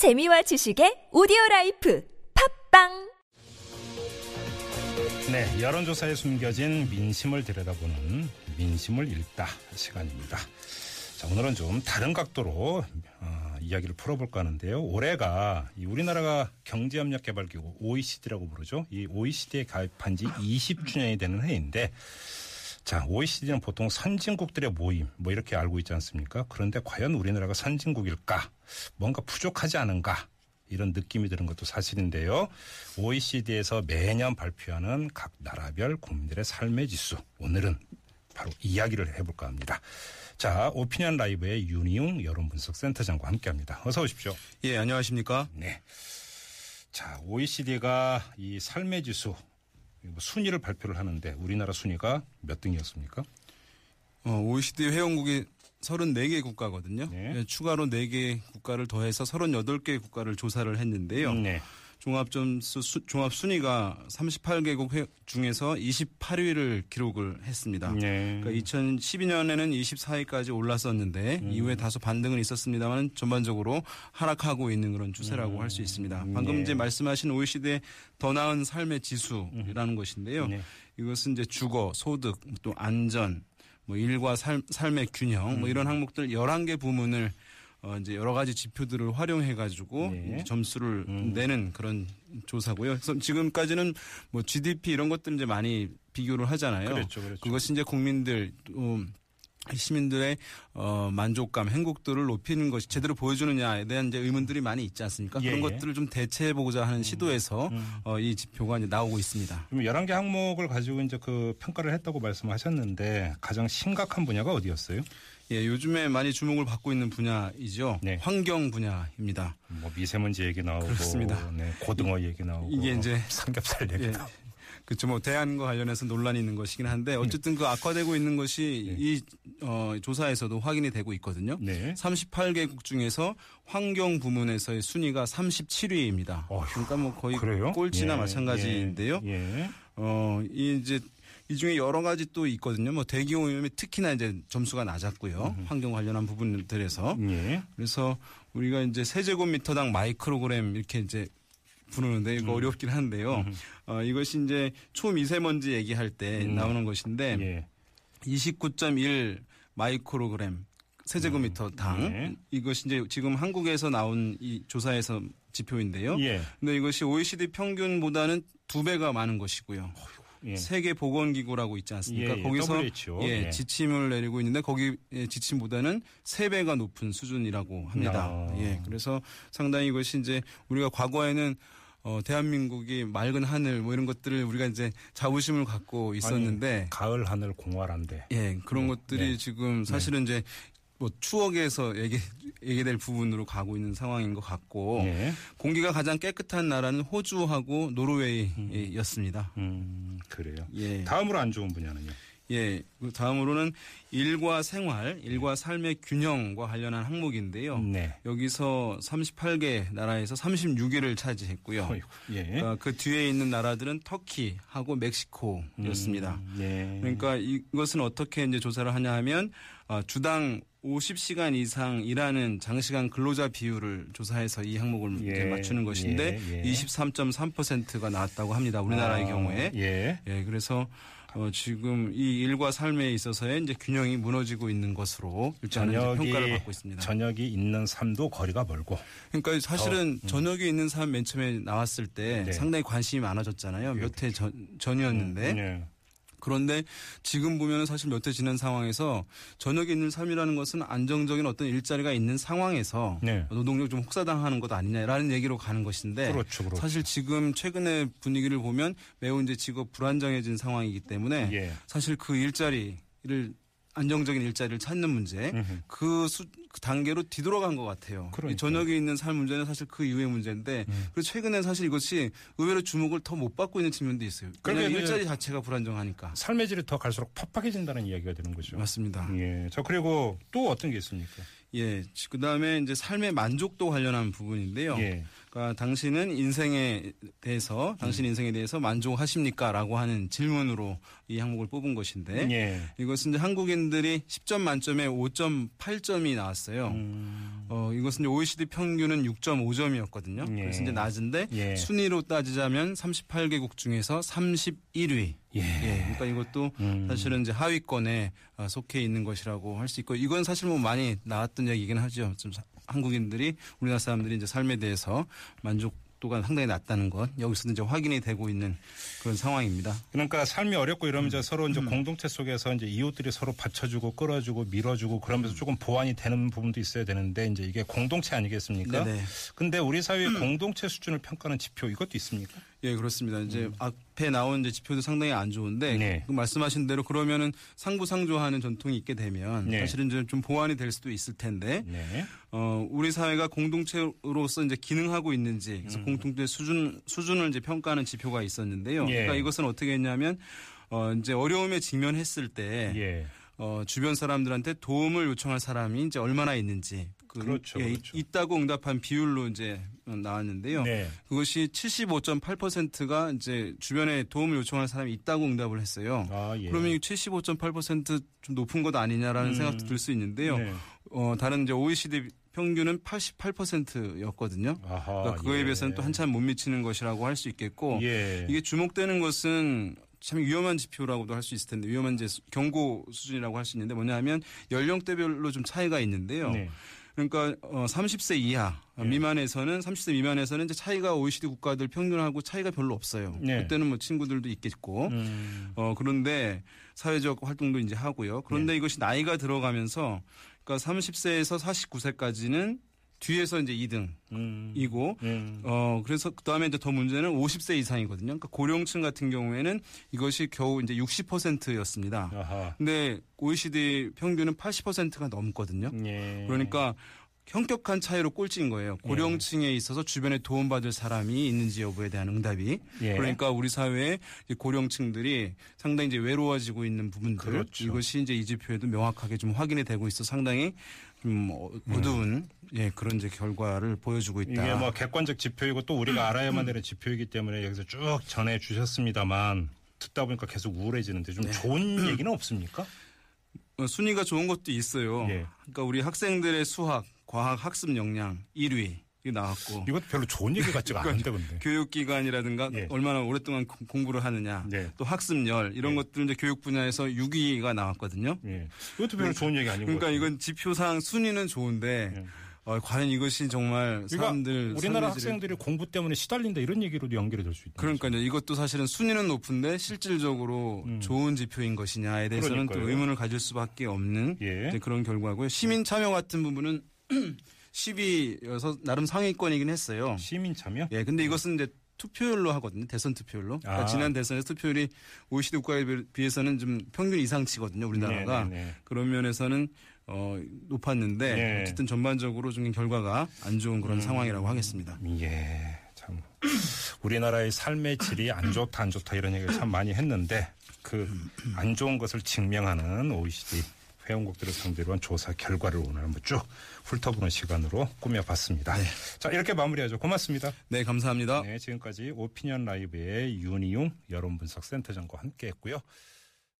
재미와 지식의 오디오 라이프 팟빵 네, 여론조사에 숨겨진 민심을 들여다보는 민심을 읽다 시간입니다. 자, 오늘은 좀 다른 각도로 어, 이야기를 풀어볼까 하는데요. 올해가 이 우리나라가 경제협력개발기구 OECD라고 부르죠. 이 OECD에 가입한 지 20주년이 되는 해인데 자, OECD는 보통 선진국들의 모임 뭐 이렇게 알고 있지 않습니까? 그런데 과연 우리나라가 선진국일까? 뭔가 부족하지 않은가? 이런 느낌이 드는 것도 사실인데요. OECD에서 매년 발표하는 각 나라별 국민들의 삶의 지수. 오늘은 바로 이야기를 해볼까 합니다. 자, 오피니언 라이브의 윤희웅 여론분석센터장과 함께 합니다. 어서 오십시오. 예, 안녕하십니까? 네. 자, OECD가 이 삶의 지수 뭐 순위를 발표를 하는데 우리나라 순위가 몇 등이었습니까? 어, OECD 회원국이 34개 국가거든요. 네. 예, 추가로 4개 국가를 더해서 38개 국가를 조사를 했는데요. 네. 종합 점수 수- 종합 순위가 38개국 회, 중에서 28위를 기록을 했습니다. 네. 그러니까 2012년에는 24위까지 올랐었는데 음. 이후에 다소 반등은 있었습니다만 전반적으로 하락하고 있는 그런 추세라고 할수 있습니다. 방금 네. 이제 말씀하신 OECD의 더 나은 삶의 지수라는 것인데요. 네. 이것은 이제 주거, 소득, 또 안전, 뭐 일과 삶, 삶의 균형 뭐 이런 음. 항목들 11개 부문을 어 이제 여러 가지 지표들을 활용해 가지고 네. 점수를 음. 내는 그런 조사고요. 그래서 지금까지는 뭐 GDP 이런 것들 이제 많이 비교를 하잖아요. 그렇죠, 그렇죠. 것이 이제 국민들 또 시민들의 어 만족감, 행복도를 높이는 것이 제대로 보여주느냐에 대한 이제 의문들이 많이 있지 않습니까? 예, 그런 예. 것들을 좀 대체해 보고자 하는 시도에서 음. 어, 이 지표가 이제 나오고 있습니다. 그럼 11개 항목을 가지고 이제 그 평가를 했다고 말씀하셨는데 가장 심각한 분야가 어디였어요? 예, 요즘에 많이 주목을 받고 있는 분야이죠. 네. 환경 분야입니다. 뭐 미세먼지 얘기 나오고 그렇습니다. 네, 고등어 얘기 나오고 이게 이제 삼겹살 얘기 예. 나오고 그렇죠. 뭐 대안과 관련해서 논란이 있는 것이긴 한데 어쨌든 그 악화되고 있는 것이 이 어, 조사에서도 확인이 되고 있거든요. 네. 38개국 중에서 환경 부문에서의 순위가 37위입니다. 어휴, 그러니까 뭐 거의 그래요? 꼴찌나 예, 마찬가지인데요. 예. 예. 어, 이 이제 이 중에 여러 가지 또 있거든요. 뭐 대기업 오염이 특히나 이제 점수가 낮았고요. 환경 관련한 부분들에서. 예. 그래서 우리가 이제 세제곱미터당 마이크로그램 이렇게 이제 부르는데 이거 어렵긴 한데요. 어, 이것이 이제 초미세먼지 얘기할 때 음. 나오는 것인데 예. 29.1 마이크로그램 세제곱미터당 네. 이것이 이제 지금 한국에서 나온 이 조사에서 지표인데요. 예. 근데 이것이 OECD 평균보다는 두 배가 많은 것이고요. 예. 세계 보건기구라고 있지 않습니까? 예, 예. 거기서. 예, 예. 지침을 내리고 있는데 거기 예, 지침보다는 세 배가 높은 수준이라고 합니다. 아. 예, 그래서 상당히 이것이 이제 우리가 과거에는 어, 대한민국이 맑은 하늘 뭐 이런 것들을 우리가 이제 자부심을 갖고 있었는데 가을 하늘 공활한데. 예, 그런 네, 것들이 네. 지금 사실은 이제 뭐 추억에서 얘기, 얘기될 부분으로 가고 있는 상황인 것 같고 예. 공기가 가장 깨끗한 나라는 호주하고 노르웨이였습니다. 음, 그래요. 예. 다음으로 안 좋은 분야는요. 예. 그 다음으로는 일과 생활, 일과 삶의 균형과 관련한 항목인데요. 네. 여기서 38개 나라에서 36위를 차지했고요. 예. 그러니까 그 뒤에 있는 나라들은 터키하고 멕시코였습니다. 음, 예. 그러니까 이것은 어떻게 이제 조사를 하냐 하면 어, 주당 50시간 이상 일하는 장시간 근로자 비율을 조사해서 이 항목을 예, 맞추는 것인데 예, 예. 23.3%가 나왔다고 합니다. 우리나라의 아, 경우에. 예. 예, 그래서 어, 지금 이 일과 삶에 있어서의 이제 균형이 무너지고 있는 것으로 저녁이 평가를 받고 있습니다. 저녁이 있는 삶도 거리가 멀고. 그러니까 사실은 저녁에 있는 사람 맨 처음에 나왔을 때 음. 네. 상당히 관심이 많아졌잖아요. 몇 해 전이었는데 예. 그런데 지금 보면은 사실 몇 해 지난 상황에서 저녁에 있는 삶이라는 것은 안정적인 어떤 일자리가 있는 상황에서 네. 노동력 좀 혹사당하는 것 아니냐라는 얘기로 가는 것인데 그렇죠, 그렇죠. 사실 지금 최근의 분위기를 보면 매우 이제 직업 불안정해진 상황이기 때문에 예. 사실 그 일자리를 안정적인 일자리를 찾는 문제 음흠. 그, 수, 그 단계로 뒤돌아간 것 같아요. 그러니까요. 음. 이 저녁에 있는 삶 문제는 사실 그 이후의 문제인데 그리고 최근에 사실 이것이 의외로 주목을 더 못 받고 있는 측면도 있어요. 이제 일자리 자체가 불안정하니까. 삶의 질이 더 갈수록 팍팍해진다는 이야기가 되는 거죠. 맞습니다. 예. 저 그리고 또 어떤 게 있습니까? 예. 그 다음에 이제 삶의 만족도 관련한 부분인데요. 예. 그러니까 당신은 인생에 대해서 당신 인생에 대해서 만족하십니까라고 하는 질문으로 이 항목을 뽑은 것인데 예. 이것은 이제 한국인들이 10점 만점에 5.8점이 나왔 어요. 음. 어, 이것은 OECD 평균은 6.5점이었거든요. 예. 그래서 이제 낮은데 예. 순위로 따지자면 38개국 중에서 31위. 예. 예. 그러니까 이것도 음. 사실은 이제 하위권에 어, 속해 있는 것이라고 할 수 있고 이건 사실 뭐 많이 나왔던 얘기긴 하죠. 좀 사- 한국인들이 우리나라 사람들이 이제 삶에 대해서 만족 도가 상당히 낮다는 것 여기서 이제 확인이 되고 있는 그런 상황입니다. 그러니까 삶이 어렵고 이러면 이제 서로 이제 공동체 속에서 이제 이웃들이 서로 받쳐주고 끌어주고 밀어주고 그러면서 조금 보완이 되는 부분도 있어야 되는데 이제 이게 공동체 아니겠습니까? 네네. 근데 우리 사회의 공동체 수준을 평가하는 지표 이것도 있습니까? 예, 그렇습니다. 이제 앞에 나온 이제 지표도 상당히 안 좋은데 음. 네. 그 말씀하신 대로 그러면은 상부상조하는 전통이 있게 되면 네. 사실은 이제 좀 보완이 될 수도 있을 텐데 네. 어, 우리 사회가 공동체로서 이제 기능하고 있는지 음. 그래서 공동체 수준 수준을 이제 평가하는 지표가 있었는데요. 예. 그러니까 이것은 어떻게 했냐면 어, 이제 어려움에 직면했을 때 예. 어, 주변 사람들한테 도움을 요청할 사람이 이제 얼마나 있는지 그, 그렇죠, 예, 그렇죠. 있다고 응답한 비율로 이제 나왔는데요. 네. 그것이 75.8%가 이제 주변에 도움을 요청하는 사람이 있다고 응답을 했어요. 아, 예. 그러면 이 75.8%좀 높은 것 아니냐라는 음. 생각도 들 수 있는데요. 네. 어, 다른 이제 OECD 평균은 88%였거든요. 아하. 그러니까 그거에 예. 비해서는 또 한참 못 미치는 것이라고 할 수 있겠고 예. 이게 주목되는 것은 참 위험한 지표라고도 할 수 있을 텐데 위험한 이제 경고 수준이라고 할 수 있는데 뭐냐하면 연령대별로 좀 차이가 있는데요. 네. 그러니까 어 30세 이하 예. 미만에서는 30세 미만에서는 이제 차이가 OECD 국가들 평균하고 차이가 별로 없어요. 네. 그때는 뭐 친구들도 있겠고 음. 어 그런데 사회적 활동도 이제 하고요. 네. 그런데 이것이 나이가 들어가면서 그러니까 30세에서 49세까지는 뒤에서 이제 2등이고 음. 음. 어 그래서 그다음에 이제 더 문제는 50세 이상이거든요. 그러니까 고령층 같은 경우에는 이것이 겨우 이제 60%였습니다. 아하. 근데 OECD 평균은 80%가 넘거든요. 예. 그러니까 현격한 차이로 꼴찌인 거예요. 네. 고령층에 있어서 주변에 도움받을 사람이 있는지 여부에 대한 응답이. 예. 그러니까 우리 사회의 이제 고령층들이 상당히 이제 외로워지고 있는 부분들. 그렇죠. 이것이 이제 이 지표에도 명확하게 좀 확인이 되고 있어 상당히 좀 어- 어두운 예 그런 이제 결과를 보여주고 있다. 음. 이게 뭐 객관적 지표이고 또 우리가 알아야만 되는 지표이기 때문에 여기서 쭉 전해 주셨습니다만 듣다 보니까 계속 우울해지는데 좀 네. 좋은 얘기는 없습니까? 어, 순위가 좋은 것도 있어요. 예. 그러니까 우리 학생들의 수학, 과학 학습 역량 1위 이 나왔고 이것도 별로 좋은 얘기 같지가 않은데 근데. 교육기관이라든가 예. 얼마나 오랫동안 공- 공부를 하느냐, 네. 또 학습열 이런 예. 것들 이제 교육 분야에서 6위가 나왔거든요. 예. 이것도 별로 좋은 얘기 것 그러니까. 이건 지표상 순위는 좋은데 예. 어, 과연 이것이 정말 사람들 그러니까 우리나라 학생들이 공부 때문에 시달린다 이런 얘기로도 연결이 될 수 있다. 그러니까 이제 이것도 사실은 순위는 높은데 실질적으로 좋은 지표인 것이냐에 대해서는 음. 그러니까요. 또 의문을 가질 수밖에 없는 예. 그런 결과고요. 시민 참여 같은 부분은 10위여서 나름 상위권이긴 했어요. 시민 참여? 예, 근데 이것은 이제 투표율로 하거든요. 대선 투표율로. 그러니까 아. 지난 대선에서 투표율이 OECD 국가에 비- 비해서는 좀 평균 이상치거든요. 우리나라가. 네, 네, 네. 그런 면에서는 어, 높았는데 네. 어쨌든 전반적으로 좀 결과가 안 좋은 음. 그런 상황이라고 하겠습니다. 예, 참 우리나라의 삶의 질이 안 좋다 안 좋다 이런 얘기를 참 많이 했는데 그 안 좋은 것을 증명하는 OECD 회원국들을 상대로 한 조사 결과를 오늘 한번 쭉 훑어보는 시간으로 꾸며봤습니다. 자 이렇게 마무리하죠. 고맙습니다. 네, 감사합니다. 네, 지금까지 오피니언 라이브의 윤희용 여론분석 센터장과 함께했고요.